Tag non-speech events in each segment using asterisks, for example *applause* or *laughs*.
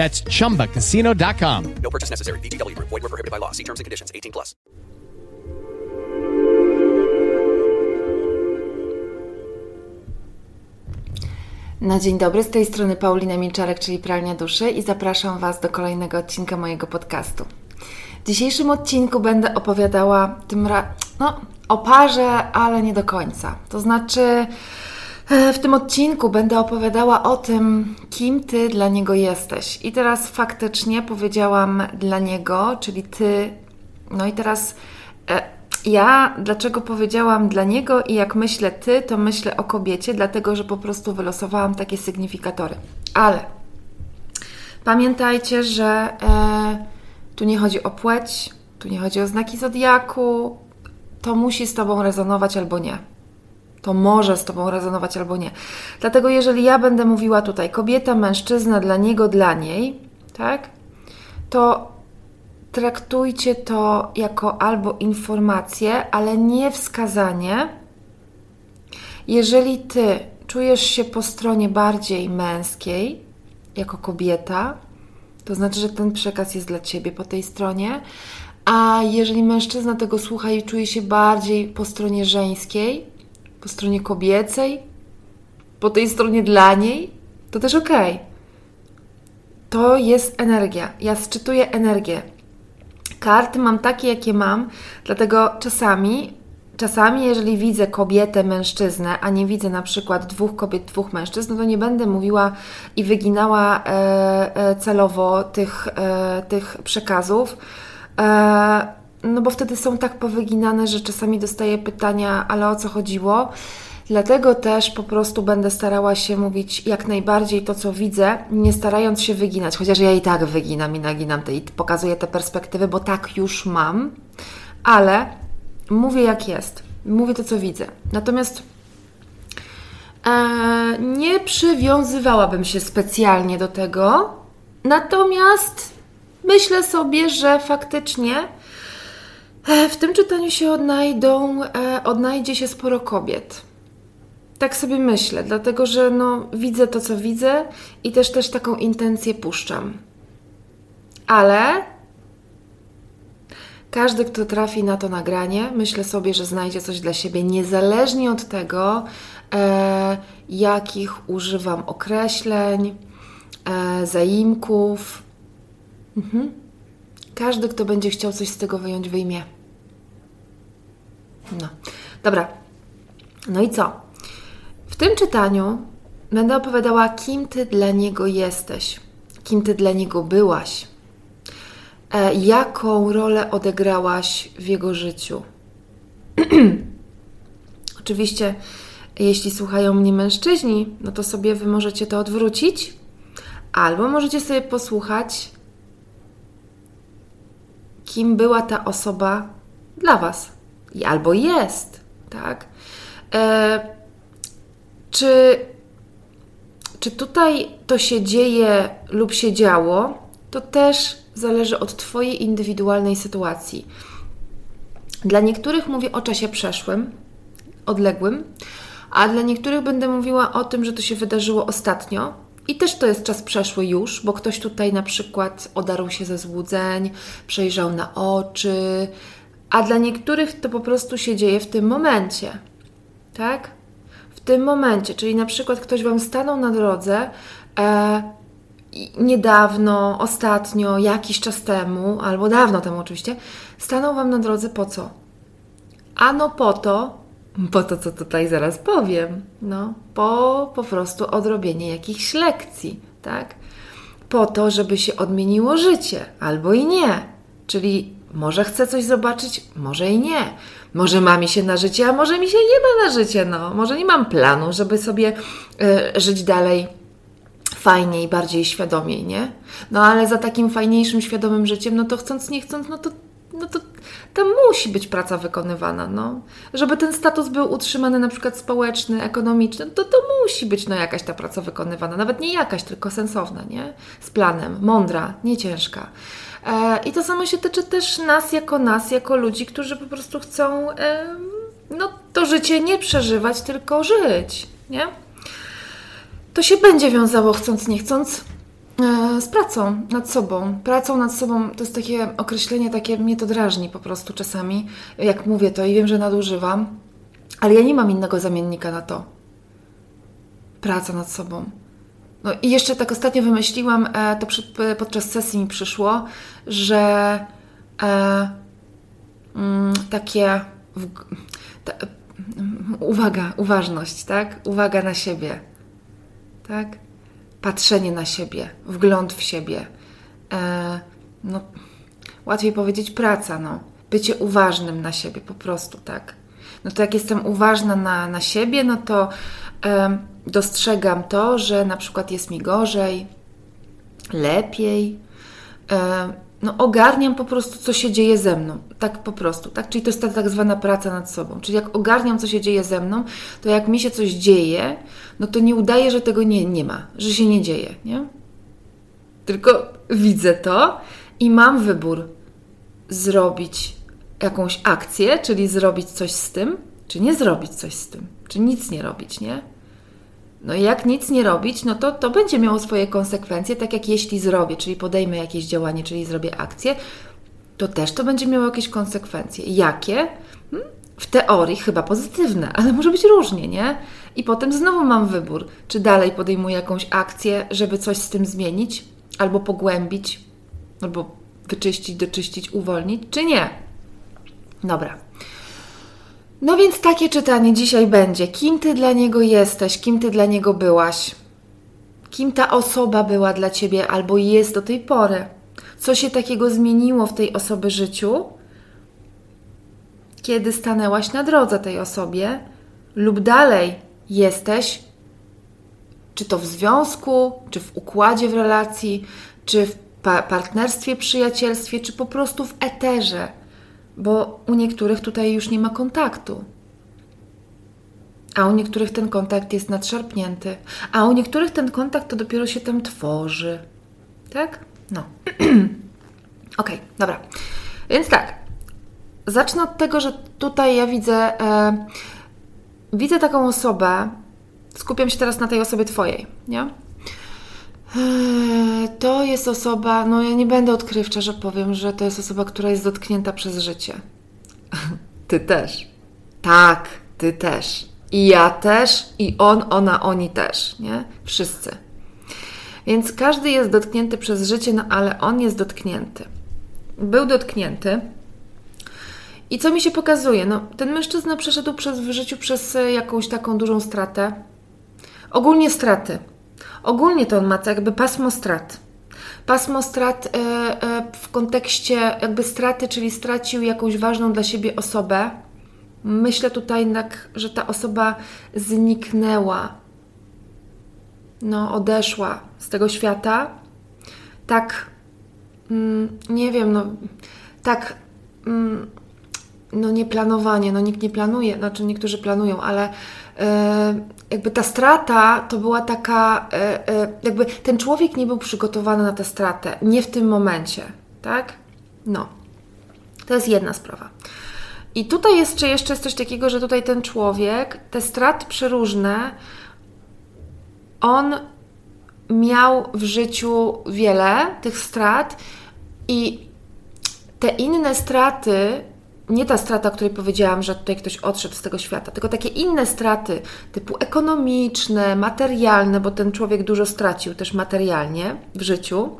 That's chumbacasino.com. No purchase necessary. VGW Group. Void were prohibited by law. See terms and conditions. 18 plus. Na dzień dobry, z tej strony Paulina Milczarek, czyli Pralnia Duszy i zapraszam Was do kolejnego odcinka mojego podcastu. W dzisiejszym odcinku będę opowiadała tym ra- no, o parze, ale nie do końca. To znaczy, w tym odcinku będę opowiadała o tym, kim Ty dla niego jesteś. I teraz faktycznie powiedziałam dla niego, czyli Ty. No i teraz e, ja, dlaczego powiedziałam dla niego i jak myślę Ty, to myślę o kobiecie, dlatego że po prostu wylosowałam takie sygnifikatory. Ale pamiętajcie, że e, tu nie chodzi o płeć, tu nie chodzi o znaki zodiaku. To musi z Tobą rezonować albo nie. To może z Tobą rezonować albo nie. Dlatego, jeżeli ja będę mówiła tutaj kobieta, mężczyzna, dla niego, dla niej, tak, to traktujcie to jako albo informację, ale nie wskazanie. Jeżeli Ty czujesz się po stronie bardziej męskiej, jako kobieta, to znaczy, że ten przekaz jest dla Ciebie po tej stronie. A jeżeli mężczyzna tego słucha i czuje się bardziej po stronie żeńskiej, po stronie kobiecej, po tej stronie dla niej, to też ok. To jest energia. Ja sczytuję energię. Karty mam takie, jakie mam, dlatego czasami, czasami, jeżeli widzę kobietę, mężczyznę, a nie widzę na przykład dwóch kobiet, dwóch mężczyzn, no to nie będę mówiła i wyginała e, e, celowo tych, e, tych przekazów. No bo wtedy są tak powyginane, że czasami dostaję pytania, ale o co chodziło? Dlatego też po prostu będę starała się mówić jak najbardziej to, co widzę, nie starając się wyginać, chociaż ja i tak wyginam i naginam te, i pokazuję te perspektywy, bo tak już mam, ale mówię jak jest, mówię to, co widzę. Natomiast e, nie przywiązywałabym się specjalnie do tego, natomiast myślę sobie, że faktycznie w tym czytaniu się odnajdą, e, odnajdzie się sporo kobiet. Tak sobie myślę, dlatego że no, widzę to, co widzę i też też taką intencję puszczam. Ale każdy, kto trafi na to nagranie, myślę sobie, że znajdzie coś dla siebie, niezależnie od tego, e, jakich używam określeń, e, zaimków. Mhm. Każdy, kto będzie chciał coś z tego wyjąć, wyjmie. No, dobra. No i co? W tym czytaniu będę opowiadała, kim ty dla niego jesteś, kim ty dla niego byłaś, e, jaką rolę odegrałaś w jego życiu. *clears throat* Oczywiście, jeśli słuchają mnie mężczyźni, no to sobie wy możecie to odwrócić, albo możecie sobie posłuchać, kim była ta osoba dla was, albo jest, tak? E, czy, czy tutaj to się dzieje lub się działo, to też zależy od Twojej indywidualnej sytuacji. Dla niektórych mówię o czasie przeszłym, odległym, a dla niektórych będę mówiła o tym, że to się wydarzyło ostatnio. I też to jest czas przeszły już, bo ktoś tutaj na przykład odarł się ze złudzeń, przejrzał na oczy, a dla niektórych to po prostu się dzieje w tym momencie. Tak? w tym momencie, czyli na przykład ktoś Wam stanął na drodze e, niedawno, ostatnio, jakiś czas temu, albo dawno temu oczywiście, stanął Wam na drodze po co? Ano po to, po to, co tutaj zaraz powiem, no, po po prostu odrobienie jakichś lekcji, tak? Po to, żeby się odmieniło życie, albo i nie. Czyli może chcę coś zobaczyć, może i nie. Może ma mi się na życie, a może mi się nie ma na życie, no. Może nie mam planu, żeby sobie y, żyć dalej fajniej, bardziej świadomiej, nie? No ale za takim fajniejszym, świadomym życiem, no to chcąc, nie chcąc, no to, no to tam musi być praca wykonywana, no. Żeby ten status był utrzymany na przykład społeczny, ekonomiczny, to to musi być no jakaś ta praca wykonywana. Nawet nie jakaś, tylko sensowna, nie? Z planem, mądra, nie ciężka. E, I to samo się tyczy też nas jako nas, jako ludzi, którzy po prostu chcą e, no, to życie nie przeżywać, tylko żyć, nie? To się będzie wiązało, chcąc, nie chcąc, z pracą nad sobą. Pracą nad sobą to jest takie określenie, takie mnie to drażni po prostu czasami, jak mówię to i wiem, że nadużywam, ale ja nie mam innego zamiennika na to. Praca nad sobą. No i jeszcze tak ostatnio wymyśliłam, e, to przy, podczas sesji mi przyszło, że e, mm, takie w, ta, uwaga, uważność, tak? Uwaga na siebie, tak? Patrzenie na siebie, wgląd w siebie. E, no, łatwiej powiedzieć praca, no. Bycie uważnym na siebie po prostu, tak? No to jak jestem uważna na, na siebie, no to dostrzegam to, że na przykład jest mi gorzej, lepiej. No, ogarniam po prostu, co się dzieje ze mną. Tak po prostu, tak? Czyli to jest ta tak zwana praca nad sobą. Czyli jak ogarniam, co się dzieje ze mną, to jak mi się coś dzieje, no to nie udaje, że tego nie, nie ma, że się nie dzieje, nie? Tylko widzę to i mam wybór zrobić jakąś akcję, czyli zrobić coś z tym, czy nie zrobić coś z tym, czy nic nie robić, nie? No jak nic nie robić, no to to będzie miało swoje konsekwencje, tak jak jeśli zrobię, czyli podejmę jakieś działanie, czyli zrobię akcję, to też to będzie miało jakieś konsekwencje. Jakie? Hmm? W teorii chyba pozytywne, *laughs* ale może być różnie, nie? I potem znowu mam wybór, czy dalej podejmuję jakąś akcję, żeby coś z tym zmienić, albo pogłębić, albo wyczyścić, doczyścić, uwolnić, czy nie. Dobra. No więc takie czytanie dzisiaj będzie. Kim ty dla niego jesteś, kim ty dla niego byłaś? Kim ta osoba była dla ciebie albo jest do tej pory? Co się takiego zmieniło w tej osoby życiu, kiedy stanęłaś na drodze tej osobie, lub dalej jesteś, czy to w związku, czy w układzie w relacji, czy w pa partnerstwie, przyjacielstwie, czy po prostu w eterze bo u niektórych tutaj już nie ma kontaktu. A u niektórych ten kontakt jest nadszarpnięty, a u niektórych ten kontakt to dopiero się tam tworzy. Tak? No. *clears throat* Okej, okay, dobra. Więc tak. Zacznę od tego, że tutaj ja widzę, e, widzę taką osobę. Skupiam się teraz na tej osobie Twojej, nie? Eee, to jest osoba, no ja nie będę odkrywcza, że powiem, że to jest osoba, która jest dotknięta przez życie. *laughs* Ty też. Tak, ty też. I ja też, i on, ona, oni też, nie? Wszyscy. Więc każdy jest dotknięty przez życie, no ale on jest dotknięty. Był dotknięty. I co mi się pokazuje? No, ten mężczyzna przeszedł przez, w życiu przez jakąś taką dużą stratę. Ogólnie straty Ogólnie to on ma jakby pasmo strat. Pasmo strat e, e, w kontekście jakby straty, czyli stracił jakąś ważną dla siebie osobę. Myślę tutaj jednak, że ta osoba zniknęła, no, odeszła z tego świata. Tak, mm, nie wiem, no, tak, mm, no nieplanowanie, no nikt nie planuje, znaczy niektórzy planują, ale E, jakby ta strata to była taka, e, e, jakby ten człowiek nie był przygotowany na tę stratę, nie w tym momencie, tak? No. To jest jedna sprawa. I tutaj jest, czy jeszcze jest coś takiego, że tutaj ten człowiek, te straty przeróżne, on miał w życiu wiele tych strat i te inne straty nie ta strata, o której powiedziałam, że tutaj ktoś odszedł z tego świata, tylko takie inne straty, typu ekonomiczne, materialne, bo ten człowiek dużo stracił też materialnie w życiu,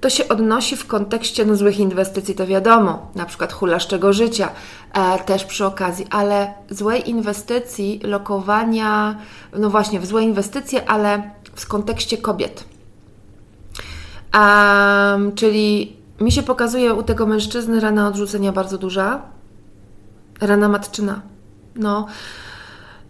to się odnosi w kontekście no, złych inwestycji, to wiadomo, na przykład hulaszczego życia, e, też przy okazji, ale złej inwestycji, lokowania, no właśnie, w złe inwestycje, ale w kontekście kobiet. Um, czyli mi się pokazuje u tego mężczyzny rana odrzucenia bardzo duża, rana matczyna. No.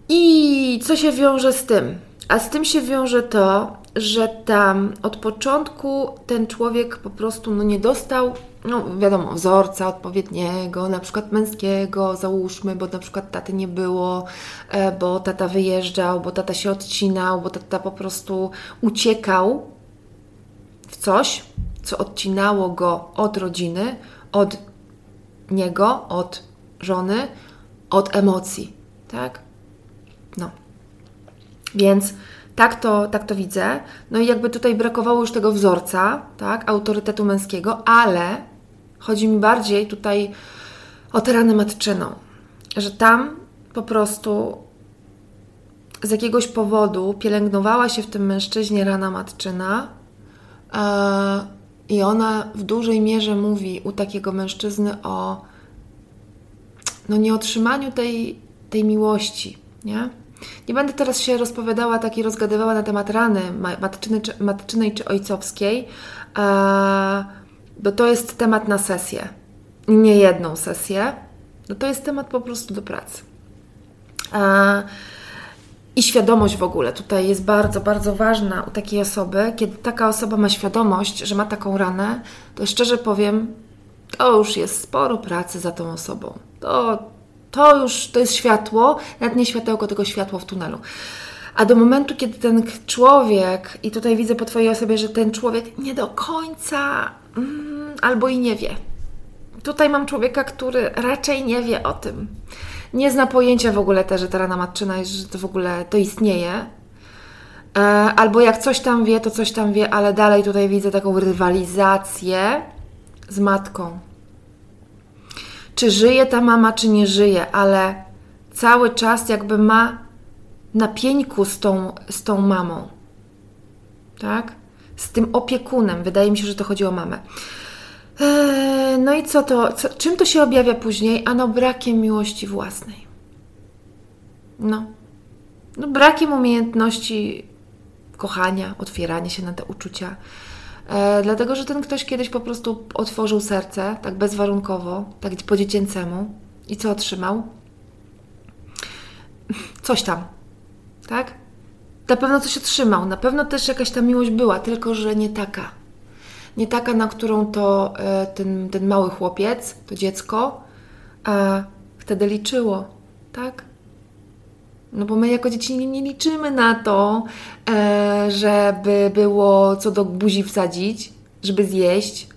I co się wiąże z tym? A z tym się wiąże to, że tam od początku ten człowiek po prostu no, nie dostał, no wiadomo, wzorca odpowiedniego, na przykład męskiego, załóżmy, bo na przykład taty nie było, e, bo tata wyjeżdżał, bo tata się odcinał, bo tata po prostu uciekał w coś, co odcinało go od rodziny, od niego, od żony, od emocji, tak? No. Więc tak to, tak to widzę. No i jakby tutaj brakowało już tego wzorca, tak, autorytetu męskiego, ale chodzi mi bardziej tutaj o tę ranę matczyną, że tam po prostu z jakiegoś powodu pielęgnowała się w tym mężczyźnie rana matczyna yy, i ona w dużej mierze mówi u takiego mężczyzny o no nieotrzymaniu tej, tej miłości, nie? Nie będę teraz się rozpowiadała, tak i rozgadywała na temat rany matczyny, czy, matczynej czy ojcowskiej, bo to jest temat na sesję. Nie jedną sesję. No to jest temat po prostu do pracy. I świadomość w ogóle tutaj jest bardzo, bardzo ważna u takiej osoby. Kiedy taka osoba ma świadomość, że ma taką ranę, to szczerze powiem, to już jest sporo pracy za tą osobą. To to już to jest światło, nawet nie światełko, tylko światło w tunelu. A do momentu, kiedy ten człowiek, i tutaj widzę po Twojej osobie, że ten człowiek nie do końca mm, albo i nie wie. Tutaj mam człowieka, który raczej nie wie o tym. Nie zna pojęcia w ogóle też, że ta rana matczyna, że to w ogóle to istnieje. E, albo jak coś tam wie, to coś tam wie, ale dalej tutaj widzę taką rywalizację z matką czy żyje ta mama, czy nie żyje, ale cały czas jakby ma na z tą, z tą mamą. Tak? Z tym opiekunem. Wydaje mi się, że to chodzi o mamę. Eee, no i co to? Co, czym to się objawia później? Ano brakiem miłości własnej. No. no brakiem umiejętności kochania, otwierania się na te uczucia dlatego, że ten ktoś kiedyś po prostu otworzył serce, tak bezwarunkowo, tak po dziecięcemu. I co otrzymał? Coś tam, tak? Na pewno coś otrzymał, na pewno też jakaś ta miłość była, tylko że nie taka. Nie taka, na którą to e, ten, ten mały chłopiec, to dziecko, e, wtedy liczyło, tak? No bo my jako dzieci nie, liczymy na to, e, żeby było co do buzi wsadzić, żeby zjeść,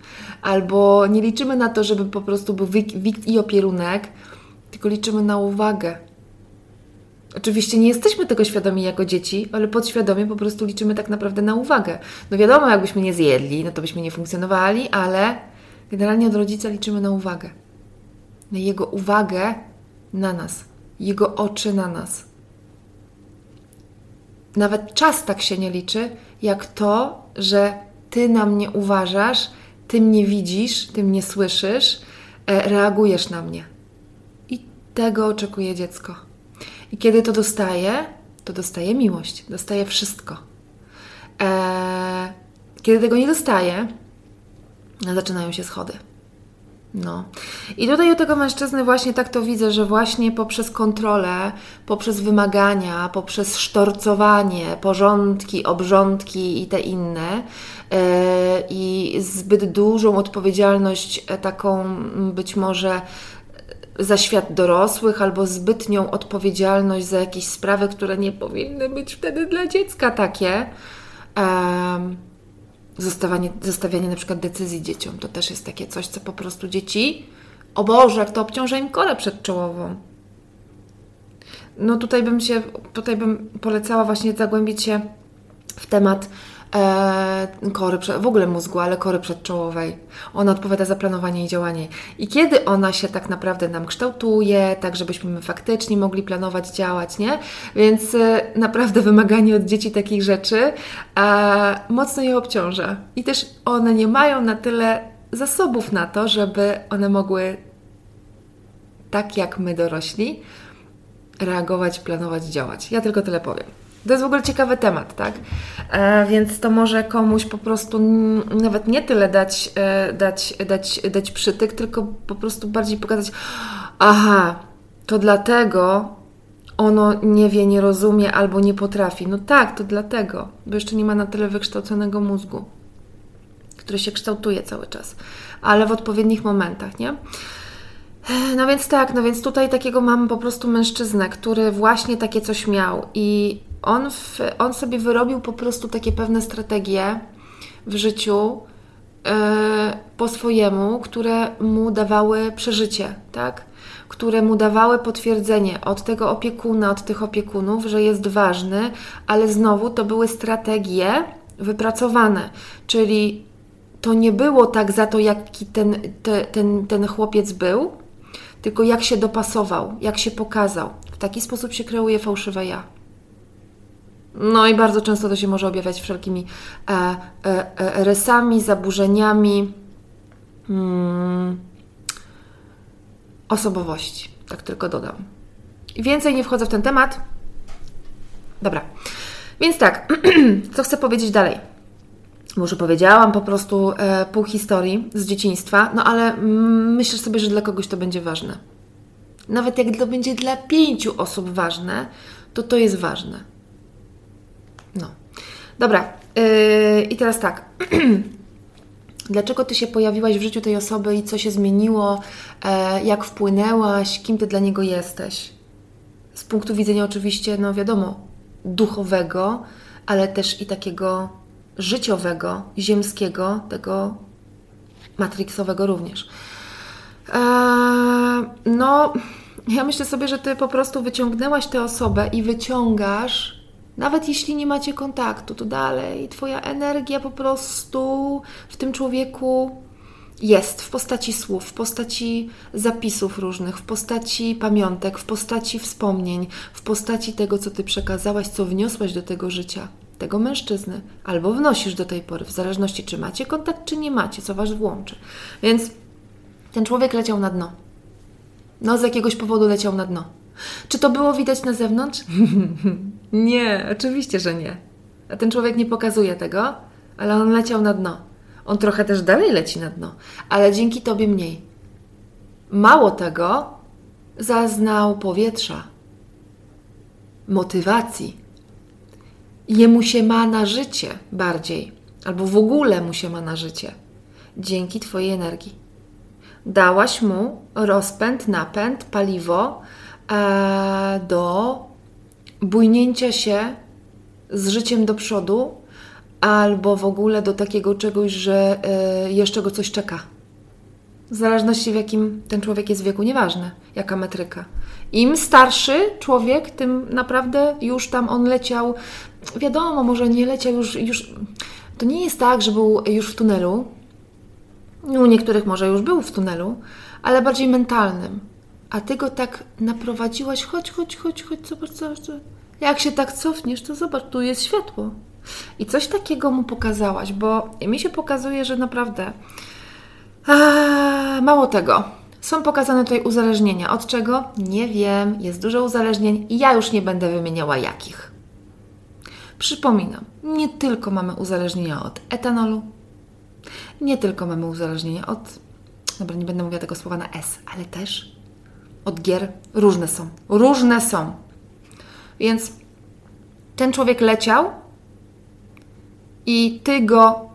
albo nie liczymy na to, żeby po prostu był wikt i opierunek, tylko liczymy na uwagę. Oczywiście nie jesteśmy tego świadomi jako dzieci, ale podświadomie po prostu liczymy tak naprawdę na uwagę. No wiadomo, jakbyśmy nie zjedli, no to byśmy nie funkcjonowali, ale generalnie od rodzica liczymy na uwagę. Na jego uwagę na nas, jego oczy na nas. Nawet czas tak się nie liczy, jak to, że ty na mnie uważasz, ty mnie widzisz, ty mnie słyszysz, e, reagujesz na mnie. I tego oczekuje dziecko. I kiedy to dostaje, to dostaje miłość, dostaje wszystko. E, kiedy tego nie dostaje, no, zaczynają się schody. No. I tutaj u tego mężczyzny właśnie tak to widzę, że właśnie poprzez kontrolę, poprzez wymagania, poprzez sztorcowanie, porządki, obrządki i te inne yy, i zbyt dużą odpowiedzialność e, taką być może za świat dorosłych albo zbytnią odpowiedzialność za jakieś sprawy, które nie powinny być wtedy dla dziecka takie. Yy, zostawianie, zostawianie na przykład decyzji dzieciom. To też jest takie coś, co po prostu dzieci, o Boże, jak to obciąża im korę przedczołową. No tutaj bym się, tutaj bym polecała właśnie zagłębić się w temat kory, w ogóle mózgu, ale kory przedczołowej. Ona odpowiada za planowanie i działanie. I kiedy ona się tak naprawdę nam kształtuje, tak żebyśmy faktycznie mogli planować, działać, nie? Więc e, naprawdę wymaganie od dzieci takich rzeczy mocno je obciąża. I też one nie mają na tyle zasobów na to, żeby one mogły tak jak my dorośli reagować, planować, działać. Ja tylko tyle powiem. To jest w ogóle ciekawy temat, tak? E, więc to może komuś po prostu nawet nie tyle dać, e, dać, dać, dać przytyk, tylko po prostu bardziej pokazać, aha, to dlatego ono nie wie, nie rozumie albo nie potrafi. No tak, to dlatego, bo jeszcze nie ma na tyle wykształconego mózgu, który się kształtuje cały czas, ale w odpowiednich momentach, nie? No więc tak, no więc tutaj takiego mam po prostu mężczyznę, który właśnie takie coś miał i on, w, on sobie wyrobił po prostu takie pewne strategie w życiu yy, po swojemu, które mu dawały przeżycie, tak? Które mu dawały potwierdzenie od tego opiekuna, od tych opiekunów, że jest ważny, ale znowu to były strategie wypracowane, czyli to nie było tak za to, jaki ten, te, ten, ten chłopiec był, tylko jak się dopasował, jak się pokazał. W taki sposób się kreuje fałszywe ja. No i bardzo często to się może objawiać wszelkimi e, e, e, rysami, zaburzeniami mm, osobowości. Tak tylko dodam. Więcej nie wchodzę w ten temat. Dobra. Więc tak, *clears throat* co chcę powiedzieć dalej? Może powiedziałam po prostu e, pół historii z dzieciństwa, no ale mm, myślę sobie, że dla kogoś to będzie ważne. Nawet jak to będzie dla pięciu osób ważne, to to jest ważne. No. Dobra. Yy, I teraz tak. *clears throat* Dlaczego Ty się pojawiłaś w życiu tej osoby i co się zmieniło? E, jak wpłynęłaś? Kim Ty dla niego jesteś? Z punktu widzenia oczywiście, no wiadomo, duchowego, ale też i takiego życiowego, ziemskiego, tego matrixowego również. E, no, ja myślę sobie, że Ty po prostu wyciągnęłaś tę osobę i wyciągasz nawet jeśli nie macie kontaktu, to dalej Twoja energia po prostu w tym człowieku jest w postaci słów, w postaci zapisów różnych, w postaci pamiątek, w postaci wspomnień, w postaci tego, co Ty przekazałaś, co wniosłaś do tego życia, tego mężczyzny, albo wnosisz do tej pory, w zależności czy macie kontakt, czy nie macie, co Was włączy. Więc ten człowiek leciał na dno. No, z jakiegoś powodu leciał na dno. Czy to było widać na zewnątrz? *laughs* nie, oczywiście, że nie. A ten człowiek nie pokazuje tego, ale on leciał na dno. On trochę też dalej leci na dno, ale dzięki tobie mniej. Mało tego, zaznał powietrza, motywacji. Jemu się ma na życie bardziej, albo w ogóle mu się ma na życie, dzięki Twojej energii. Dałaś mu rozpęd, napęd, paliwo, do bujnięcia się z życiem do przodu, albo w ogóle do takiego czegoś, że e, jeszcze go coś czeka. W zależności w jakim ten człowiek jest wieku, nieważne jaka metryka. Im starszy człowiek, tym naprawdę już tam on leciał. Wiadomo, może nie leciał już, już. To nie jest tak, że był już w tunelu. U niektórych może już był w tunelu, ale bardziej mentalnym a ty go tak naprowadziłaś, chodź, chodź, chodź, chodź, zobacz, zobacz. Jak się tak cofniesz, to zobacz, tu jest światło. I coś takiego mu pokazałaś, bo mi się pokazuje, że naprawdę mało tego. Są pokazane tutaj uzależnienia. Od czego? Nie wiem. Jest dużo uzależnień i ja już nie będę wymieniała jakich. Przypominam, nie tylko mamy uzależnienia od etanolu, nie tylko mamy uzależnienia od. Dobra, nie będę mówiła tego słowa na S, ale też od gier różne są. Różne są. Więc ten człowiek leciał i ty go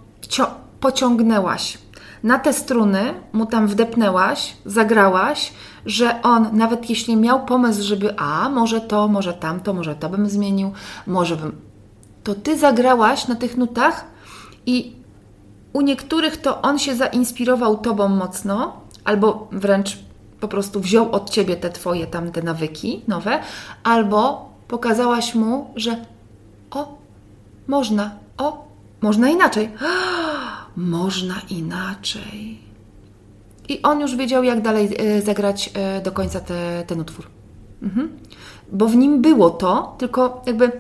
pociągnęłaś. Na te struny mu tam wdepnęłaś, zagrałaś, że on, nawet jeśli miał pomysł, żeby a, może to, może tamto, może to bym zmienił, może bym. To ty zagrałaś na tych nutach i u niektórych to on się zainspirował tobą mocno, albo wręcz po prostu wziął od ciebie te twoje tamte nawyki nowe, albo pokazałaś mu, że o, można, o, Można inaczej. *gasps* Można inaczej. I on już wiedział, jak dalej e, zagrać e, do końca te, ten utwór. Mhm. Bo w nim było to, tylko jakby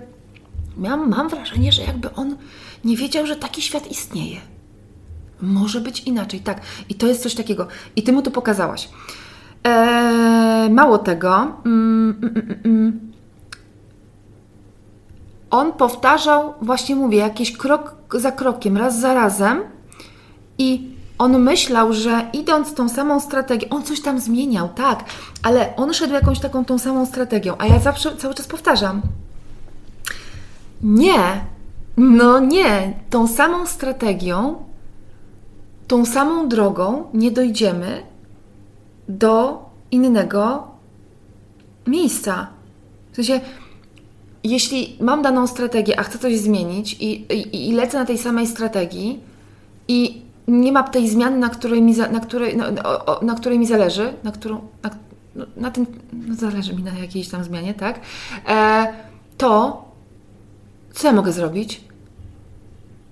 miałam, mam wrażenie, że jakby on nie wiedział, że taki świat istnieje. Może być inaczej, tak. I to jest coś takiego. I ty mu to pokazałaś. Eee, mało tego. Mm, mm, mm, mm. on powtarzał, właśnie mówię, jakiś krok za krokiem, raz za razem. I on myślał, że idąc tą samą strategią, on coś tam zmieniał, tak, ale on szedł jakąś taką tą samą strategią, a ja zawsze cały czas powtarzam. Nie, no nie, tą samą strategią, tą samą drogą nie dojdziemy do innego miejsca. W sensie, jeśli mam daną strategię, a chcę coś zmienić i, i, i lecę na tej samej strategii i nie ma tej zmiany, na której mi, za, na której, na, na której mi zależy, na którą, na, no, na tym, no zależy mi na jakiejś tam zmianie, tak? E, to co ja mogę zrobić?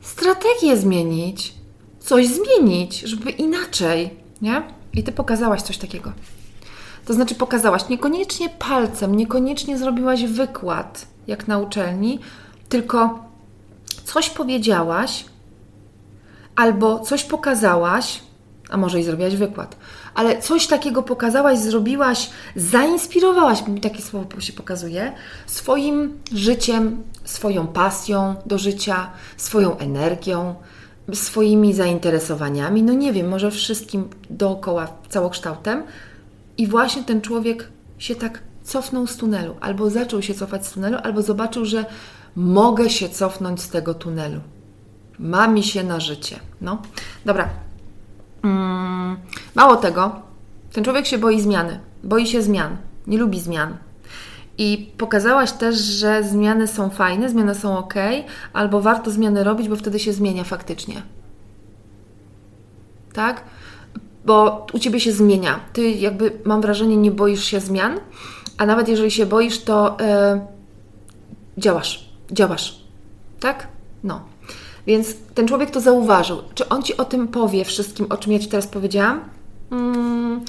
Strategię zmienić, coś zmienić, żeby inaczej, nie? I ty pokazałaś coś takiego. To znaczy pokazałaś niekoniecznie palcem, niekoniecznie zrobiłaś wykład, jak na uczelni, tylko coś powiedziałaś, albo coś pokazałaś, a może i zrobiłaś wykład, ale coś takiego pokazałaś, zrobiłaś, zainspirowałaś, mi takie słowo się pokazuje, swoim życiem, swoją pasją do życia, swoją energią, swoimi zainteresowaniami, no nie wiem, może wszystkim dookoła, całokształtem. I właśnie ten człowiek się tak cofnął z tunelu, albo zaczął się cofać z tunelu, albo zobaczył, że mogę się cofnąć z tego tunelu. Ma mi się na życie. No, dobra. Mm, mało tego, ten człowiek się boi zmiany. Boi się zmian. Nie lubi zmian. I pokazałaś też, że zmiany są fajne, zmiany są ok, albo warto zmiany robić, bo wtedy się zmienia faktycznie. Tak? Bo u ciebie się zmienia. Ty, jakby, mam wrażenie, nie boisz się zmian, a nawet jeżeli się boisz, to yy, działasz. Działasz. Tak? No. Więc ten człowiek to zauważył. Czy on ci o tym powie wszystkim, o czym ja ci teraz powiedziałam? Hmm,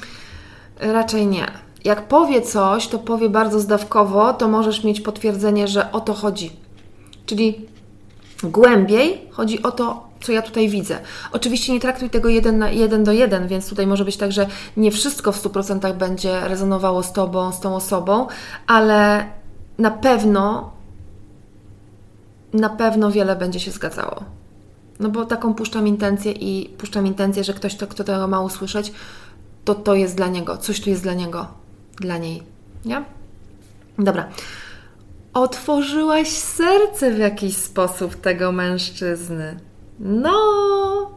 raczej nie. Jak powie coś, to powie bardzo zdawkowo, to możesz mieć potwierdzenie, że o to chodzi. Czyli głębiej chodzi o to, co ja tutaj widzę. Oczywiście nie traktuj tego jeden, na, jeden do jeden, więc tutaj może być tak, że nie wszystko w 100% będzie rezonowało z Tobą, z tą osobą, ale na pewno na pewno wiele będzie się zgadzało. No bo taką puszczam intencję i puszczam intencję, że ktoś, to, kto tego ma usłyszeć, to to jest dla niego, coś tu jest dla niego, dla niej, nie? Dobra. Otworzyłaś serce w jakiś sposób tego mężczyzny. No,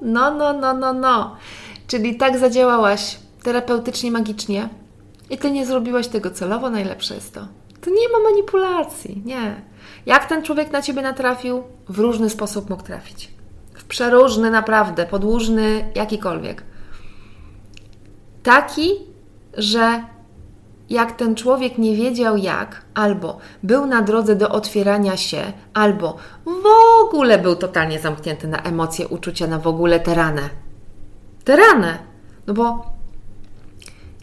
no, no, no, no, no. Czyli tak zadziałałaś terapeutycznie, magicznie i ty nie zrobiłaś tego celowo, najlepsze jest to. To nie ma manipulacji, nie. Jak ten człowiek na ciebie natrafił? W różny sposób mógł trafić. W przeróżny naprawdę, podłużny, jakikolwiek. Taki, że jak ten człowiek nie wiedział jak, albo był na drodze do otwierania się, albo w ogóle był totalnie zamknięty na emocje, uczucia, na w ogóle tę ranę. Tę ranę! No bo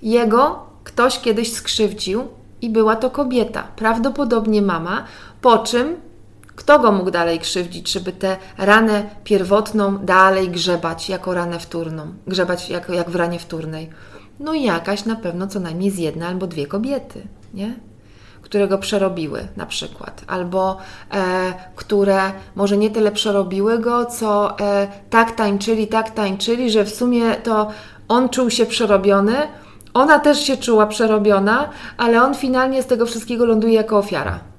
jego ktoś kiedyś skrzywdził i była to kobieta, prawdopodobnie mama, po czym kto go mógł dalej krzywdzić, żeby tę ranę pierwotną dalej grzebać jako ranę wtórną, grzebać jak, jak w ranie wtórnej? No jakaś na pewno co najmniej z jedna albo dwie kobiety, nie? które go przerobiły na przykład, albo e, które może nie tyle przerobiły go, co e, tak tańczyli, tak tańczyli, że w sumie to on czuł się przerobiony, ona też się czuła przerobiona, ale on finalnie z tego wszystkiego ląduje jako ofiara.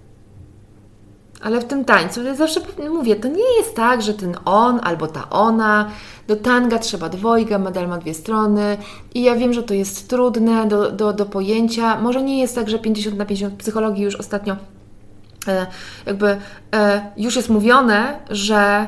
Ale w tym tańcu, ja zawsze mówię, to nie jest tak, że ten on albo ta ona, do tanga trzeba dwojga, medal ma dwie strony i ja wiem, że to jest trudne do, do, do pojęcia. Może nie jest tak, że 50 na 50 psychologii już ostatnio e, jakby e, już jest mówione, że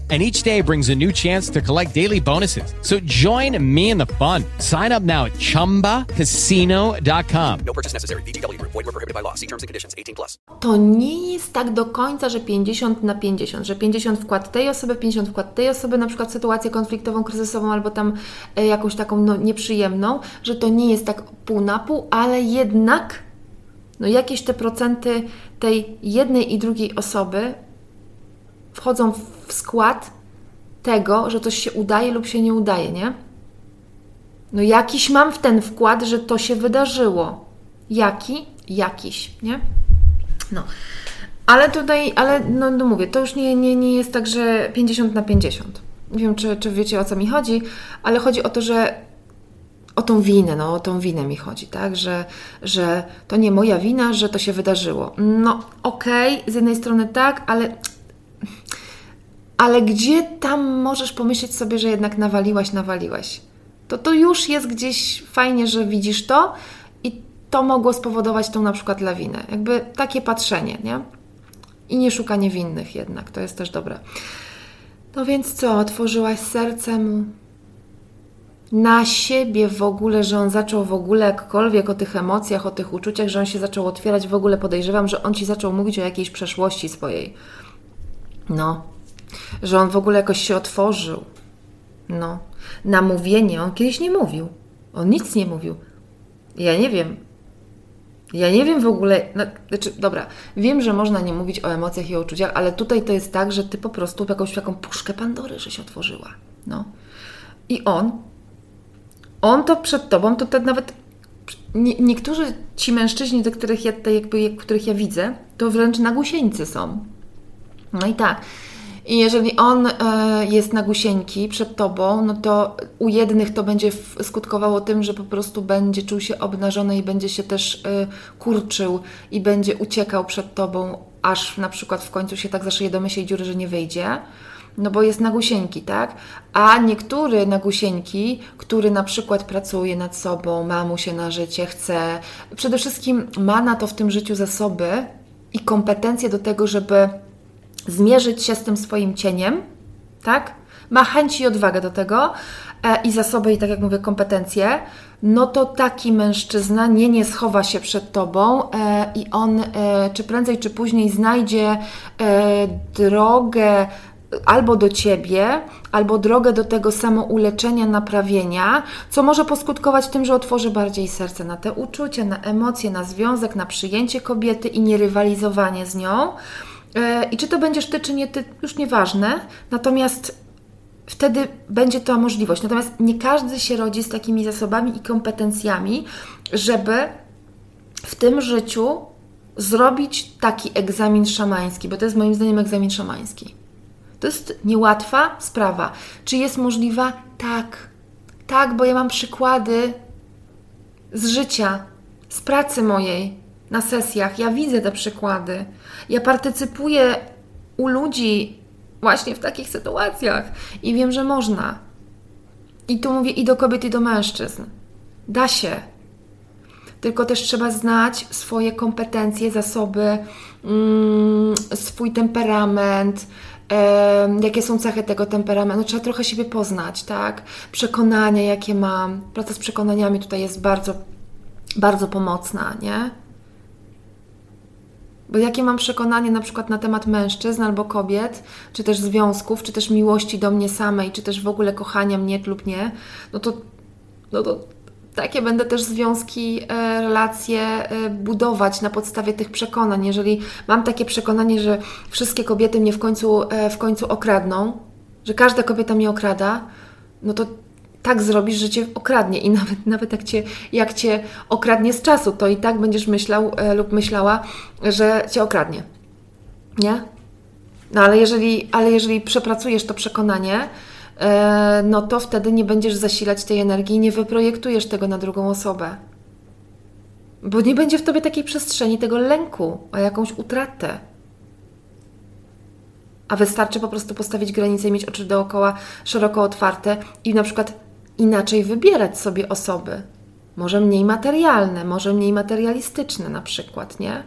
And each day brings a new chance to collect daily bonuses. So join me in the fun. Sign up now at chumbacasino.com. No purchase necessary. VGW Group. Void were prohibited by law. See terms and conditions. 18 plus. to nie jest tak do końca, że 50 na 50, że 50 wkład tej osoby, 50 wkład tej osoby, na przykład sytuację konfliktową, kryzysową albo tam e, jakąś taką no, nieprzyjemną, że to nie jest tak pół na pół, ale jednak no jakieś te procenty tej jednej i drugiej osoby wchodzą w skład tego, że coś się udaje lub się nie udaje, nie? No jakiś mam w ten wkład, że to się wydarzyło. Jaki? Jakiś, nie? No. Ale tutaj, ale no, no mówię, to już nie, nie, nie jest tak, że 50 na 50. Nie wiem, czy, czy wiecie o co mi chodzi, ale chodzi o to, że o tą winę, no o tą winę mi chodzi, tak? Że, że to nie moja wina, że to się wydarzyło. No okej, z jednej strony tak, ale ale gdzie tam możesz pomyśleć sobie, że jednak nawaliłaś, nawaliłaś? To to już jest gdzieś fajnie, że widzisz to i to mogło spowodować tą na przykład lawinę. Jakby takie patrzenie, nie? I nie szukanie winnych jednak, to jest też dobre. No więc co, otworzyłaś serce mu na siebie w ogóle, że on zaczął w ogóle jakkolwiek o tych emocjach, o tych uczuciach, że on się zaczął otwierać, w ogóle podejrzewam, że on ci zaczął mówić o jakiejś przeszłości swojej. No, że on w ogóle jakoś się otworzył. No, na mówienie on kiedyś nie mówił. On nic nie mówił. Ja nie wiem. Ja nie wiem w ogóle. No, znaczy, dobra, wiem, że można nie mówić o emocjach i o uczuciach, ale tutaj to jest tak, że ty po prostu jakąś taką puszkę Pandory, że się otworzyła. No. I on, on to przed tobą, to tak nawet nie, niektórzy ci mężczyźni, do których ja tutaj jakby, których ja widzę, to wręcz na gusieńcy są. No i tak. I jeżeli on e, jest na gusieńki przed tobą, no to u jednych to będzie skutkowało tym, że po prostu będzie czuł się obnażony i będzie się też e, kurczył i będzie uciekał przed tobą, aż na przykład w końcu się tak zaszyje do mysiej dziury, że nie wyjdzie. No bo jest na gusieńki, tak? A niektóry na gusieńki, który na przykład pracuje nad sobą, ma mu się na życie, chce, przede wszystkim ma na to w tym życiu zasoby i kompetencje do tego, żeby zmierzyć się z tym swoim cieniem, tak? Ma chęć i odwagę do tego e, i zasoby, i tak jak mówię, kompetencje, no to taki mężczyzna nie, nie schowa się przed tobą e, i on e, czy prędzej, czy później znajdzie e, drogę albo do ciebie, albo drogę do tego samouleczenia, naprawienia, co może poskutkować tym, że otworzy bardziej serce na te uczucia, na emocje, na związek, na przyjęcie kobiety i nie rywalizowanie z nią. E, I czy to będziesz ty, czy nie ty, już nieważne. Natomiast wtedy będzie to możliwość. Natomiast nie każdy się rodzi z takimi zasobami i kompetencjami, żeby w tym życiu zrobić taki egzamin szamański, bo to jest moim zdaniem egzamin szamański. To jest niełatwa sprawa. Czy jest możliwa? Tak. Tak, bo ja mam przykłady z życia, z pracy mojej na sesjach. Ja widzę te przykłady. Ja partycypuję u ludzi właśnie w takich sytuacjach i wiem, że można. I tu mówię i do kobiet, i do mężczyzn. Da się. Tylko też trzeba znać swoje kompetencje, zasoby, mm, swój temperament, em, jakie są cechy tego temperamentu. Trzeba trochę siebie poznać, tak? Przekonania, jakie mam. Praca z przekonaniami tutaj jest bardzo, bardzo pomocna, nie? Bo jakie mam przekonanie na przykład na temat mężczyzn albo kobiet, czy też związków, czy też miłości do mnie samej, czy też w ogóle kochania mnie lub nie, no to, no to takie będę też związki, e, relacje e, budować na podstawie tych przekonań. Jeżeli mam takie przekonanie, że wszystkie kobiety mnie w końcu, e, w końcu okradną, że każda kobieta mnie okrada, no to tak zrobisz, że cię okradnie i *laughs* nawet, nawet jak, cię, jak cię okradnie z czasu, to i tak będziesz myślał e, lub myślała, że cię okradnie. Nie? No ale jeżeli, ale jeżeli przepracujesz to przekonanie, e, no to wtedy nie będziesz zasilać tej energii nie wyprojektujesz tego na drugą osobę. Bo nie będzie w tobie takiej przestrzeni tego lęku o jakąś utratę. A wystarczy po prostu postawić granicę i mieć oczy dookoła szeroko otwarte i na przykład inaczej wybierać sobie osoby. Może mniej materialne, może mniej materialistyczne na przykład, nie?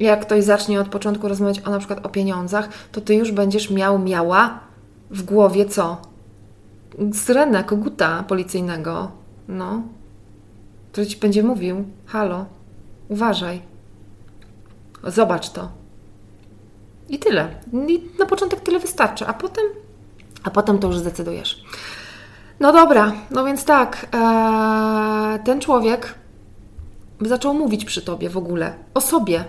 Jak ktoś zacznie od początku rozmawiać o na przykład o pieniądzach, to ty już będziesz miał, miała w głowie co? Syrenę, koguta policyjnego, no, który ci będzie mówił: Halo, uważaj, zobacz to. I tyle. I na początek tyle wystarczy, a potem, a potem to już zdecydujesz. No dobra, no więc tak, ee, ten człowiek zaczął mówić przy tobie w ogóle o sobie,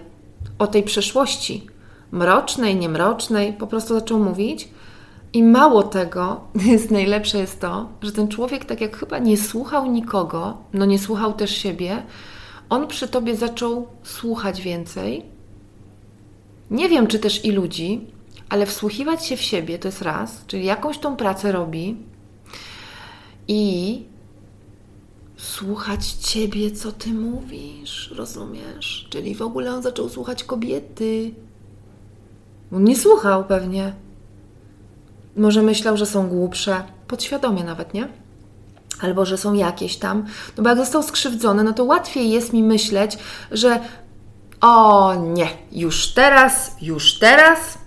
o tej przeszłości, mrocznej, niemrocznej, po prostu zaczął mówić. I mało tego, *laughs* jest najlepsze jest to, że ten człowiek, tak jak chyba nie słuchał nikogo, no nie słuchał też siebie, on przy tobie zaczął słuchać więcej. Nie wiem, czy też i ludzi, ale wsłuchiwać się w siebie to jest raz, czyli jakąś tą pracę robi i słuchać ciebie, co ty mówisz, rozumiesz? Czyli w ogóle on zaczął słuchać kobiety. On nie słuchał pewnie. Może myślał, że są głupsze, podświadomie nawet, nie? Albo że są jakieś tam. No bo jak został skrzywdzony, no to łatwiej jest mi myśleć, że o nie, już teraz, już teraz,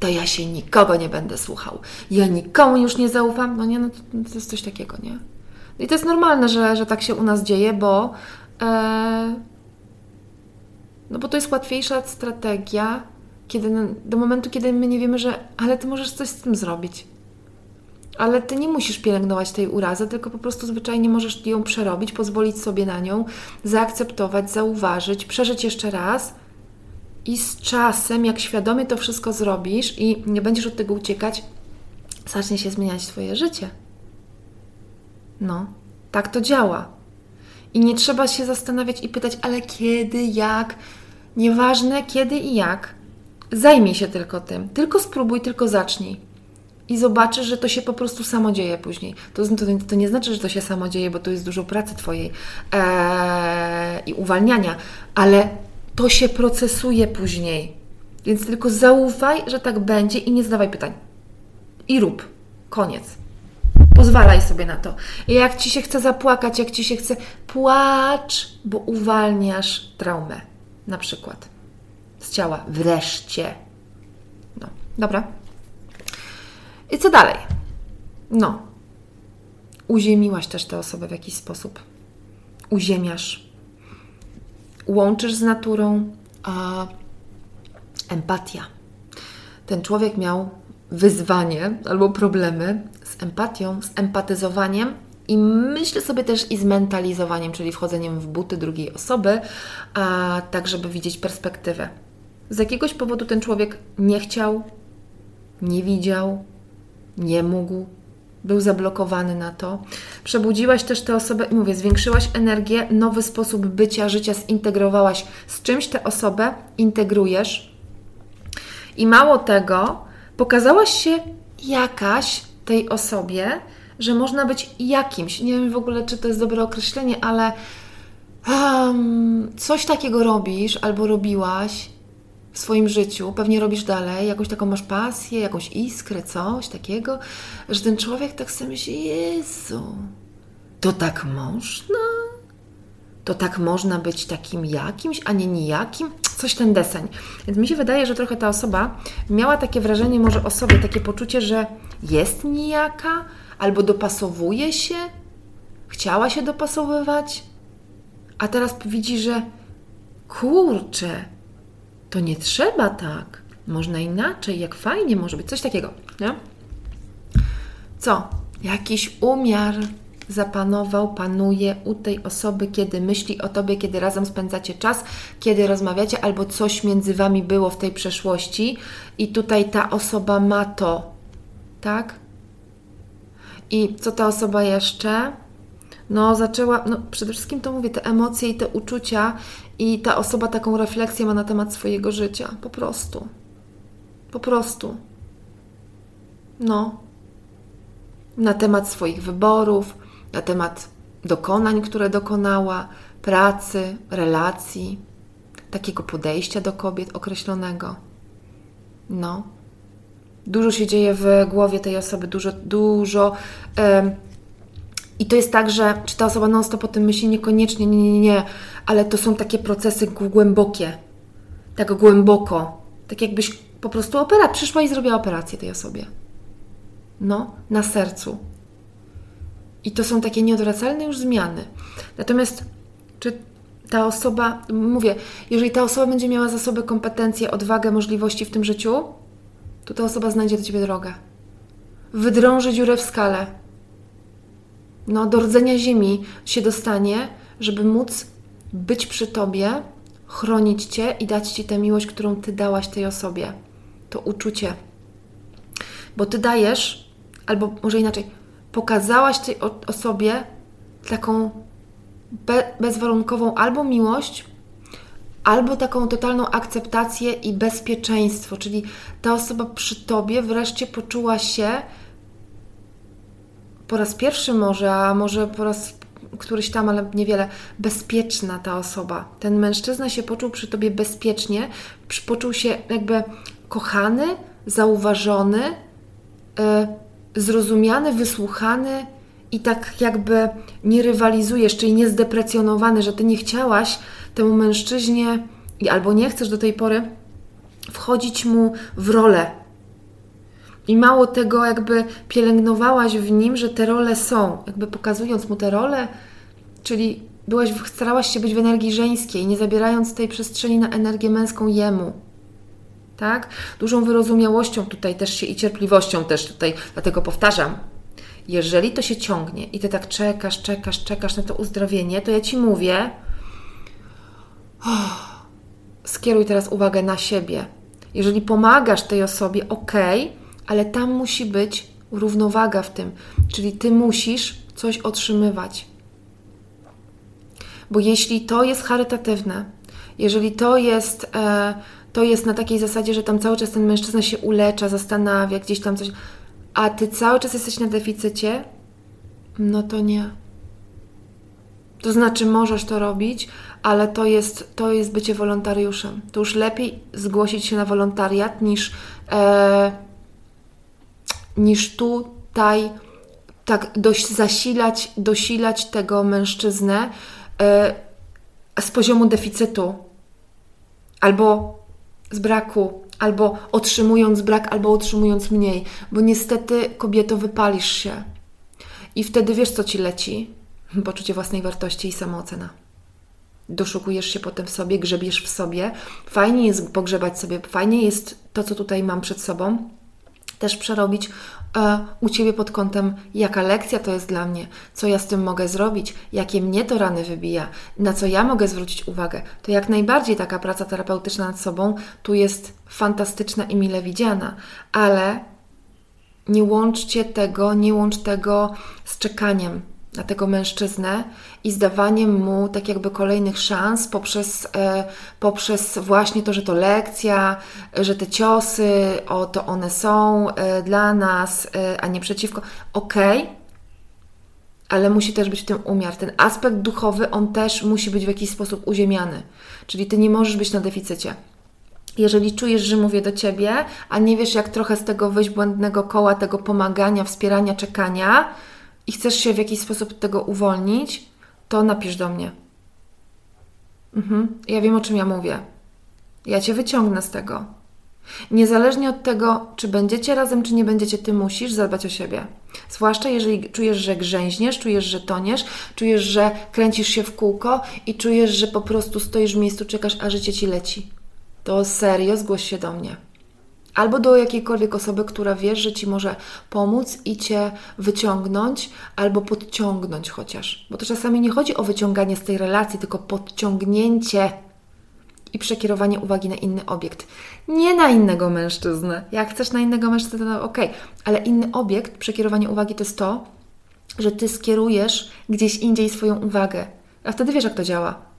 to ja się nikogo nie będę słuchał. Ja nikomu już nie zaufam. No nie, no to, to jest coś takiego, nie? I to jest normalne, że, że tak się u nas dzieje, bo e, no bo to jest łatwiejsza strategia kiedy, do momentu, kiedy my nie wiemy, że ale ty możesz coś z tym zrobić. Ale ty nie musisz pielęgnować tej urazy, tylko po prostu zwyczajnie możesz ją przerobić, pozwolić sobie na nią, zaakceptować, zauważyć, przeżyć jeszcze raz. I z czasem, jak świadomie to wszystko zrobisz i nie będziesz od tego uciekać, zacznie się zmieniać Twoje życie. No, tak to działa. I nie trzeba się zastanawiać i pytać, ale kiedy, jak. Nieważne kiedy i jak. Zajmij się tylko tym. Tylko spróbuj, tylko zacznij. I zobaczysz, że to się po prostu samo dzieje później. To, to, to nie znaczy, że to się samo dzieje, bo to jest dużo pracy Twojej ee, i uwalniania, ale to się procesuje później. Więc tylko zaufaj, że tak będzie i nie zadawaj pytań. I rób. Koniec. Pozwalaj sobie na to. I jak ci się chce zapłakać, jak ci się chce, płacz, bo uwalniasz traumę. Na przykład z ciała. Wreszcie. No, dobra. I co dalej? No. Uziemiłaś też tę osobę w jakiś sposób. Uziemiasz. Łączysz z naturą. A empatia. Ten człowiek miał wyzwanie albo problemy z empatią, z empatyzowaniem i myślę sobie też i z mentalizowaniem, czyli wchodzeniem w buty drugiej osoby, a tak, żeby widzieć perspektywę. Z jakiegoś powodu ten człowiek nie chciał, nie widział, nie mógł, był zablokowany na to. Przebudziłaś też tę osobę i mówię, zwiększyłaś energię, nowy sposób bycia, życia zintegrowałaś z czymś tę osobę, integrujesz. I mało tego, pokazałaś się jakaś tej osobie, że można być jakimś. Nie wiem w ogóle, czy to jest dobre określenie, ale um, coś takiego robisz albo robiłaś, w swoim życiu, pewnie robisz dalej, jakąś taką masz pasję, jakąś iskrę, coś takiego, że ten człowiek tak sobie myśli, Jezu, to tak można? To tak można być takim jakimś, a nie nijakim? Coś ten deseń. Więc mi się wydaje, że trochę ta osoba miała takie wrażenie może o sobie, takie poczucie, że jest nijaka, albo dopasowuje się, chciała się dopasowywać, a teraz widzi, że kurczę, to nie trzeba tak. Można inaczej, jak fajnie może być, coś takiego. Nie? Co? Jakiś umiar zapanował, panuje u tej osoby, kiedy myśli o tobie, kiedy razem spędzacie czas, kiedy rozmawiacie, albo coś między wami było w tej przeszłości, i tutaj ta osoba ma to, tak? I co ta osoba jeszcze? No, zaczęła, no przede wszystkim to mówię, te emocje i te uczucia i ta osoba taką refleksję ma na temat swojego życia. Po prostu. Po prostu. No. Na temat swoich wyborów, na temat dokonań, które dokonała, pracy, relacji, takiego podejścia do kobiet określonego. No. Dużo się dzieje w głowie tej osoby, dużo, dużo. Em, i to jest tak, że czy ta osoba non-stop o tym myśli? Niekoniecznie, nie, nie, nie, ale to są takie procesy głębokie. Tak głęboko. Tak jakbyś po prostu opera, przyszła i zrobiła operację tej osobie. No, na sercu. I to są takie nieodwracalne już zmiany. Natomiast, czy ta osoba, mówię, jeżeli ta osoba będzie miała zasoby, kompetencje, odwagę, możliwości w tym życiu, to ta osoba znajdzie do ciebie drogę. Wydrąży dziurę w skale. No, do rdzenia ziemi się dostanie, żeby móc być przy tobie, chronić cię i dać ci tę miłość, którą ty dałaś tej osobie. To uczucie. Bo ty dajesz, albo może inaczej, pokazałaś tej osobie taką be bezwarunkową albo miłość, albo taką totalną akceptację i bezpieczeństwo, czyli ta osoba przy tobie wreszcie poczuła się po raz pierwszy może, a może po raz któryś tam, ale niewiele, bezpieczna ta osoba. Ten mężczyzna się poczuł przy tobie bezpiecznie, poczuł się jakby kochany, zauważony, yy, zrozumiany, wysłuchany i tak jakby nie rywalizujesz, czyli nie zdeprecjonowany, że ty nie chciałaś temu mężczyźnie albo nie chcesz do tej pory wchodzić mu w rolę. I mało tego, jakby pielęgnowałaś w nim, że te role są, jakby pokazując mu te role, czyli byłaś, starałaś się być w energii żeńskiej, nie zabierając tej przestrzeni na energię męską jemu. Tak? Dużą wyrozumiałością tutaj też się i cierpliwością też tutaj, dlatego powtarzam, jeżeli to się ciągnie i ty tak czekasz, czekasz, czekasz na to uzdrowienie, to ja ci mówię, oh, skieruj teraz uwagę na siebie. Jeżeli pomagasz tej osobie, ok, ale tam musi być równowaga w tym, czyli ty musisz coś otrzymywać. Bo jeśli to jest charytatywne, jeżeli to jest, e, to jest na takiej zasadzie, że tam cały czas ten mężczyzna się ulecza, zastanawia, gdzieś tam coś, a ty cały czas jesteś na deficycie, no to nie. To znaczy, możesz to robić, ale to jest, to jest bycie wolontariuszem. To już lepiej zgłosić się na wolontariat niż, e, niż tutaj tak dość zasilać, dosilać tego mężczyznę e, z poziomu deficytu albo z braku albo otrzymując brak, albo otrzymując mniej, bo niestety kobieto wypalisz się. I wtedy wiesz, co ci leci? *laughs* Poczucie własnej wartości i samoocena. Doszukujesz się potem w sobie, grzebiesz w sobie. Fajnie jest pogrzebać sobie, fajnie jest to, co tutaj mam przed sobą, też przerobić e, u Ciebie pod kątem, jaka lekcja to jest dla mnie, co ja z tym mogę zrobić, jakie mnie to rany wybija, na co ja mogę zwrócić uwagę. To jak najbardziej taka praca terapeutyczna nad sobą tu jest fantastyczna i mile widziana, ale nie łączcie tego, nie łącz tego z czekaniem na tego mężczyznę i zdawaniem mu tak jakby kolejnych szans poprzez, e, poprzez właśnie to, że to lekcja, że te ciosy, o to one są e, dla nas, e, a nie przeciwko. Okej, okay, ale musi też być w tym umiar. Ten aspekt duchowy, on też musi być w jakiś sposób uziemiany. Czyli ty nie możesz być na deficycie. Jeżeli czujesz, że mówię do ciebie, a nie wiesz, jak trochę z tego wyjść błędnego koła, tego pomagania, wspierania, czekania, i chcesz się w jakiś sposób tego uwolnić, to napisz do mnie. Mhm. Ja wiem, o czym ja mówię. Ja cię wyciągnę z tego. Niezależnie od tego, czy będziecie razem, czy nie będziecie, ty musisz zadbać o siebie. Zwłaszcza jeżeli czujesz, że grzęźniesz, czujesz, że toniesz, czujesz, że kręcisz się w kółko i czujesz, że po prostu stoisz w miejscu, czekasz, a życie ci leci. To serio zgłoś się do mnie albo do jakiejkolwiek osoby, która wiesz, że ci może pomóc i cię wyciągnąć, albo podciągnąć chociaż. Bo to czasami nie chodzi o wyciąganie z tej relacji, tylko podciągnięcie i przekierowanie uwagi na inny obiekt. Nie na innego mężczyznę. Jak chcesz na innego mężczyznę, to ok, ale inny obiekt, przekierowanie uwagi to jest to, że ty skierujesz gdzieś indziej swoją uwagę. A wtedy wiesz, jak to działa.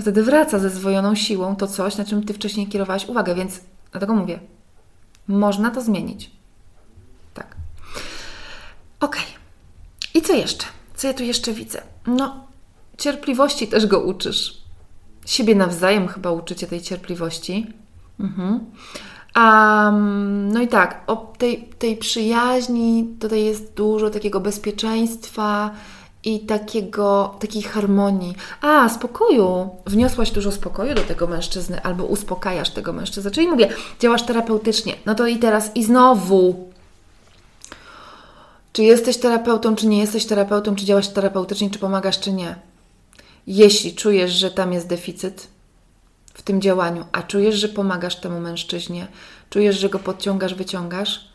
Wtedy wraca ze zwojoną siłą to coś, na czym ty wcześniej kierowałaś uwagę, więc dlatego mówię, można to zmienić. Tak. Ok. I co jeszcze? Co ja tu jeszcze widzę? No, cierpliwości też go uczysz. Siebie nawzajem chyba uczycie tej cierpliwości. Mhm. Um, no i tak, o tej, tej przyjaźni tutaj jest dużo takiego bezpieczeństwa i takiego, takiej harmonii. A, spokoju. Wniosłaś dużo spokoju do tego mężczyzny albo uspokajasz tego mężczyznę. Czyli mówię, działasz terapeutycznie. No to i teraz i znowu czy jesteś terapeutą, czy nie jesteś terapeutą, czy działasz terapeutycznie, czy pomagasz, czy nie. Jeśli czujesz, że tam jest deficyt w tym działaniu, a czujesz, że pomagasz temu mężczyźnie, czujesz, że go podciągasz, wyciągasz,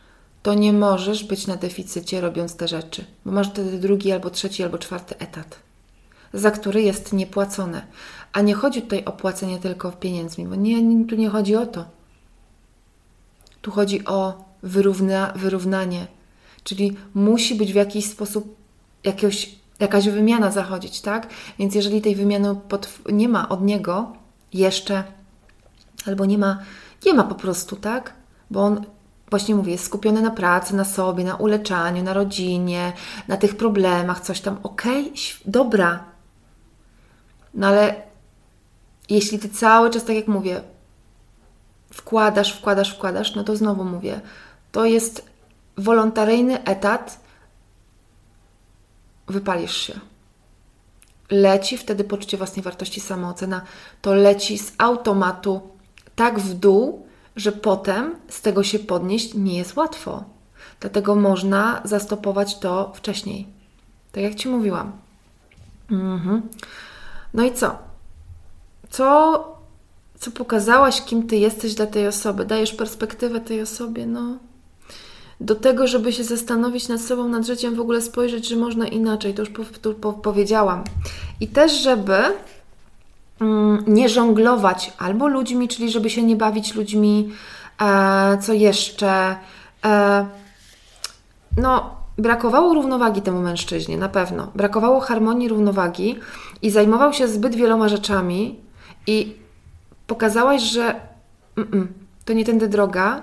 to nie możesz być na deficycie robiąc te rzeczy, bo masz wtedy drugi albo trzeci albo czwarty etat, za który jest niepłacone. A nie chodzi tutaj o płacenie tylko pieniędzmi, bo nie, tu nie chodzi o to. Tu chodzi o wyrówna, wyrównanie Czyli musi być w jakiś sposób jakiegoś, jakaś wymiana zachodzić, tak? Więc jeżeli tej wymiany nie ma od niego jeszcze, albo nie ma, nie ma po prostu, tak? Bo on właśnie mówię, jest skupiony na pracy, na sobie, na uleczaniu, na rodzinie, na tych problemach, coś tam. Okej, okay, dobra. No ale jeśli ty cały czas, tak jak mówię, wkładasz, wkładasz, wkładasz, no to znowu mówię, to jest wolontaryjny etat, wypalisz się. Leci wtedy poczucie własnej wartości, samoocena, to leci z automatu tak w dół, że potem z tego się podnieść nie jest łatwo. Dlatego można zastopować to wcześniej. Tak jak Ci mówiłam. Mhm. No i co? Co, co pokazałaś, kim Ty jesteś dla tej osoby? Dajesz perspektywę tej osobie? No, do tego, żeby się zastanowić nad sobą, nad życiem, w ogóle spojrzeć, że można inaczej. To już po, to po, powiedziałam. I też, żeby nie żonglować albo ludźmi, czyli żeby się nie bawić ludźmi, e, co jeszcze. E, no, brakowało równowagi temu mężczyźnie, na pewno. Brakowało harmonii, równowagi i zajmował się zbyt wieloma rzeczami i pokazałaś, że mm, mm, to nie tędy droga,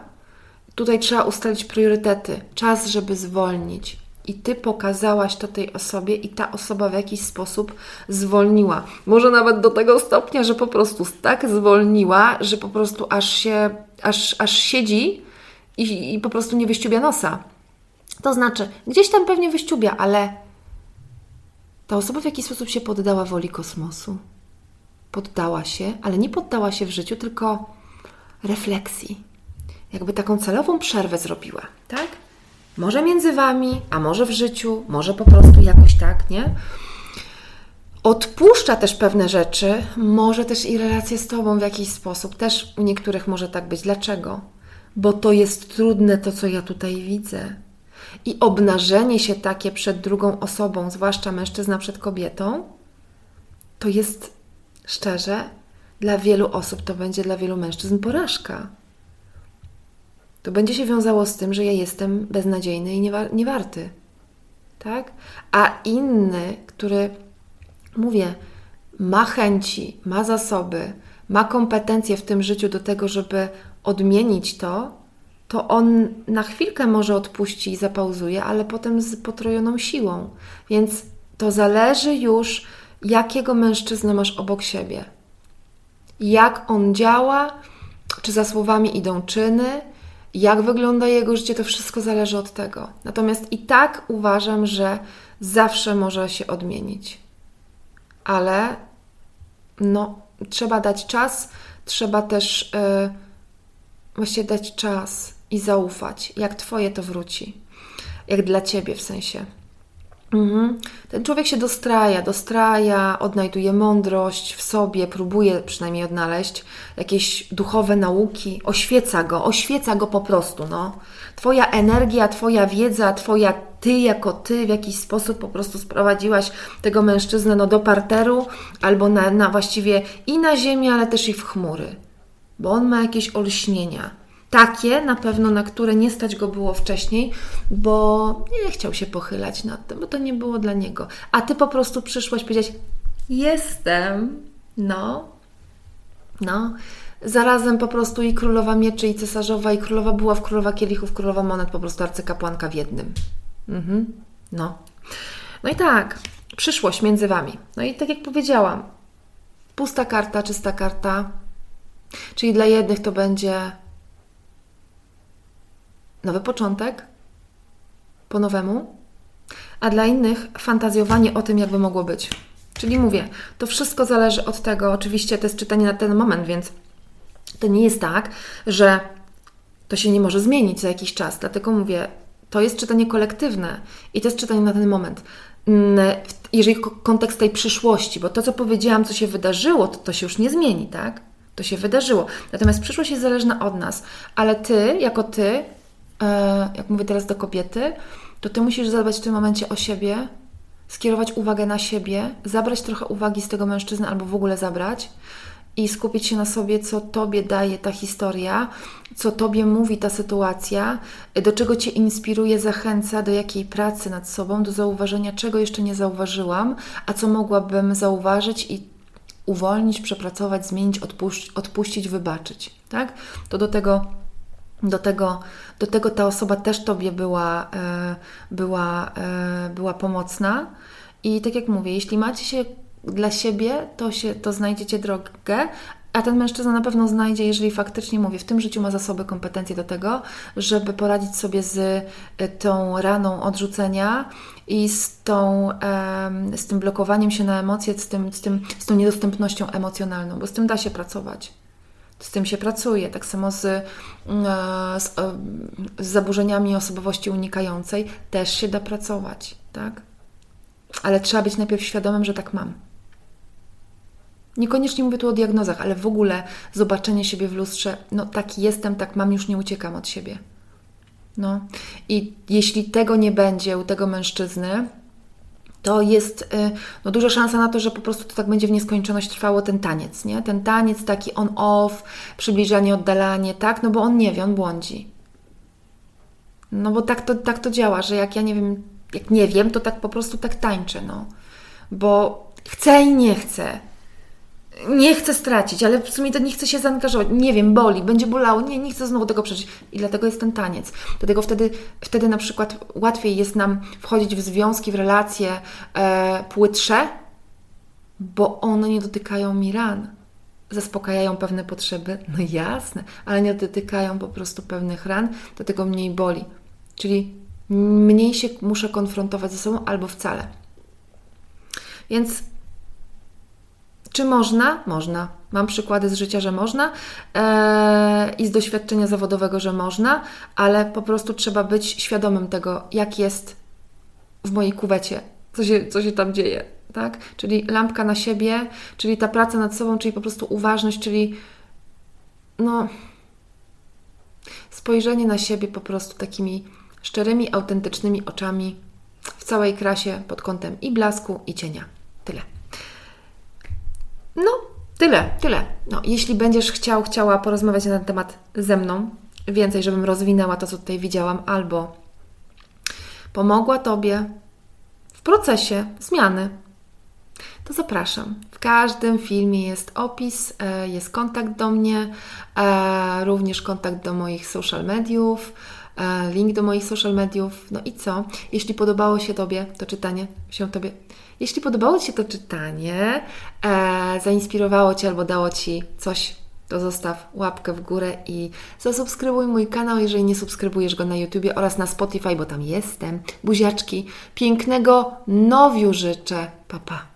Tutaj trzeba ustalić priorytety, czas, żeby zwolnić. I ty pokazałaś to tej osobie, i ta osoba w jakiś sposób zwolniła. Może nawet do tego stopnia, że po prostu tak zwolniła, że po prostu aż się, aż, aż siedzi i, i po prostu nie wyściubia nosa. To znaczy, gdzieś tam pewnie wyściubia, ale ta osoba w jakiś sposób się poddała woli kosmosu. Poddała się, ale nie poddała się w życiu, tylko refleksji jakby taką celową przerwę zrobiła, tak? Może między wami, a może w życiu, może po prostu jakoś tak, nie? Odpuszcza też pewne rzeczy, może też i relacje z tobą w jakiś sposób. Też u niektórych może tak być. Dlaczego? Bo to jest trudne, to co ja tutaj widzę. I obnażenie się takie przed drugą osobą, zwłaszcza mężczyzna przed kobietą, to jest szczerze, dla wielu osób to będzie dla wielu mężczyzn porażka to będzie się wiązało z tym, że ja jestem beznadziejny i niewa- niewarty. Tak? A inny, który, mówię, ma chęci, ma zasoby, ma kompetencje w tym życiu do tego, żeby odmienić to, to on na chwilkę może odpuści i zapauzuje, ale potem z potrojoną siłą. Więc to zależy już, jakiego mężczyznę masz obok siebie. Jak on działa, czy za słowami idą czyny, jak wygląda jego życie, to wszystko zależy od tego. Natomiast i tak uważam, że zawsze może się odmienić. Ale no, trzeba dać czas, trzeba też yy, właściwie dać czas i zaufać, jak Twoje to wróci. Jak dla Ciebie w sensie. Mhm. Ten człowiek się dostraja, dostraja, odnajduje mądrość w sobie, próbuje przynajmniej odnaleźć jakieś duchowe nauki, oświeca go, oświeca go po prostu. No. Twoja energia, Twoja wiedza, Twoja Ty jako Ty w jakiś sposób po prostu sprowadziłaś tego mężczyznę no, do parteru albo na, na właściwie i na ziemię, ale też i w chmury, bo on ma jakieś olśnienia takie na pewno, na które nie stać go było wcześniej, bo nie chciał się pochylać nad tym, bo to nie było dla niego. A ty po prostu przyszłaś powiedzieć: Jestem, no, no. Zarazem po prostu i królowa mieczy, i cesarzowa, i królowa była w królowa kielichów, królowa monet, po prostu arcykapłanka w jednym. Mhm. No. No i tak, przyszłość między Wami. No i tak jak powiedziałam, pusta karta, czysta karta, czyli dla jednych to będzie nowy początek, po nowemu, a dla innych fantazjowanie o tym, jakby mogło być. Czyli mówię, to wszystko zależy od tego, oczywiście to jest czytanie na ten moment, więc to nie jest tak, że to się nie może zmienić za jakiś czas. Dlatego mówię, to jest czytanie kolektywne i to jest czytanie na ten moment. Jeżeli kontekst tej przyszłości, bo to, co powiedziałam, co się wydarzyło, to, to się już nie zmieni, tak? To się wydarzyło. Natomiast przyszłość jest zależna od nas, ale ty, jako ty, jak mówię teraz do kobiety, to ty musisz zadbać w tym momencie o siebie, skierować uwagę na siebie, zabrać trochę uwagi z tego mężczyzny albo w ogóle zabrać i skupić się na sobie, co tobie daje ta historia, co tobie mówi ta sytuacja, do czego cię inspiruje, zachęca, do jakiej pracy nad sobą, do zauważenia, czego jeszcze nie zauważyłam, a co mogłabym zauważyć i uwolnić, przepracować, zmienić, odpuść, odpuścić, wybaczyć. Tak? To do tego do tego, do tego ta osoba też Tobie była, e, była, e, była pomocna. I tak jak mówię, jeśli macie się dla siebie, to, się, to znajdziecie drogę, a ten mężczyzna na pewno znajdzie, jeżeli faktycznie mówię, w tym życiu ma zasoby, kompetencje do tego, żeby poradzić sobie z e, tą raną odrzucenia i z, tą, z tym blokowaniem się na emocje, z, tym, z, tym, z tą niedostępnością emocjonalną, bo z tym da się pracować z tym się pracuje. Tak samo z, mm, e, z, e, z, zaburzeniami osobowości unikającej też się da pracować, tak? Ale trzeba być najpierw świadomym, że tak mam. Niekoniecznie mówię tu o diagnozach, ale w ogóle zobaczenie siebie w lustrze, no tak jestem, tak mam, już nie uciekam od siebie. No i jeśli tego nie będzie u tego mężczyzny, to jest y, no, duża szansa na to, że po prostu to tak będzie w nieskończoność trwało ten taniec, nie? Ten taniec taki on-off, przybliżanie, oddalanie, tak? No bo on nie wie, on błądzi. No bo tak to, tak to działa, że jak ja nie wiem, jak nie wiem, to tak po prostu tak tańczę, no. Bo chcę i nie chcę nie chcę stracić, ale w sumie to nie chcę się zaangażować. Nie wiem, boli, będzie bolało, nie, nie chcę znowu tego przeżyć. I dlatego jest ten taniec. Dlatego wtedy, wtedy na przykład łatwiej jest nam wchodzić w związki, w relacje e, płytsze, bo one nie dotykają mi ran. Zaspokajają pewne potrzeby, no jasne, ale nie dotykają po prostu pewnych ran, dlatego mniej boli. Czyli mniej się muszę konfrontować ze sobą albo wcale. Więc czy można? Można. Mam przykłady z życia, że można eee, i z doświadczenia zawodowego, że można, ale po prostu trzeba być świadomym tego, jak jest w mojej kuwecie, co się, co się tam dzieje. Tak? Czyli lampka na siebie, czyli ta praca nad sobą, czyli po prostu uważność, czyli no, spojrzenie na siebie po prostu takimi szczerymi, autentycznymi oczami w całej krasie pod kątem i blasku, i cienia. Tyle. No, tyle, tyle. No, jeśli będziesz chciał, chciała porozmawiać na ten temat ze mną, więcej, żebym rozwinęła to, co tutaj widziałam, albo pomogła Tobie w procesie zmiany, to zapraszam. W każdym filmie jest opis, e, jest kontakt do mnie, e, również kontakt do moich social mediów, e, link do moich social mediów. No i co? Jeśli podobało się Tobie to czytanie, się Tobie jeśli podobało Ci się to czytanie, e, zainspirowało Cię albo dało Ci coś, to zostaw łapkę w górę i zasubskrybuj mój kanał, jeżeli nie subskrybujesz go na YouTubie oraz na Spotify, bo tam jestem. Buziaczki, pięknego nowiu życzę. Papa. Pa.